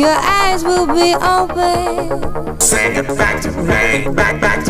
your eyes will be open. Sing it back to me, back, back to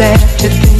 Sad to think.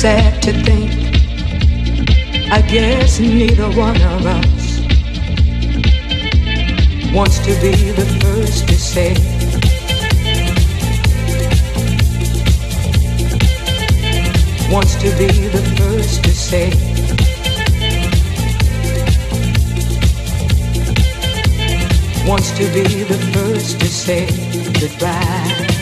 sad to think. I guess neither one of us wants to be the first to say. Wants to be the first to say. Wants to be the first to say goodbye.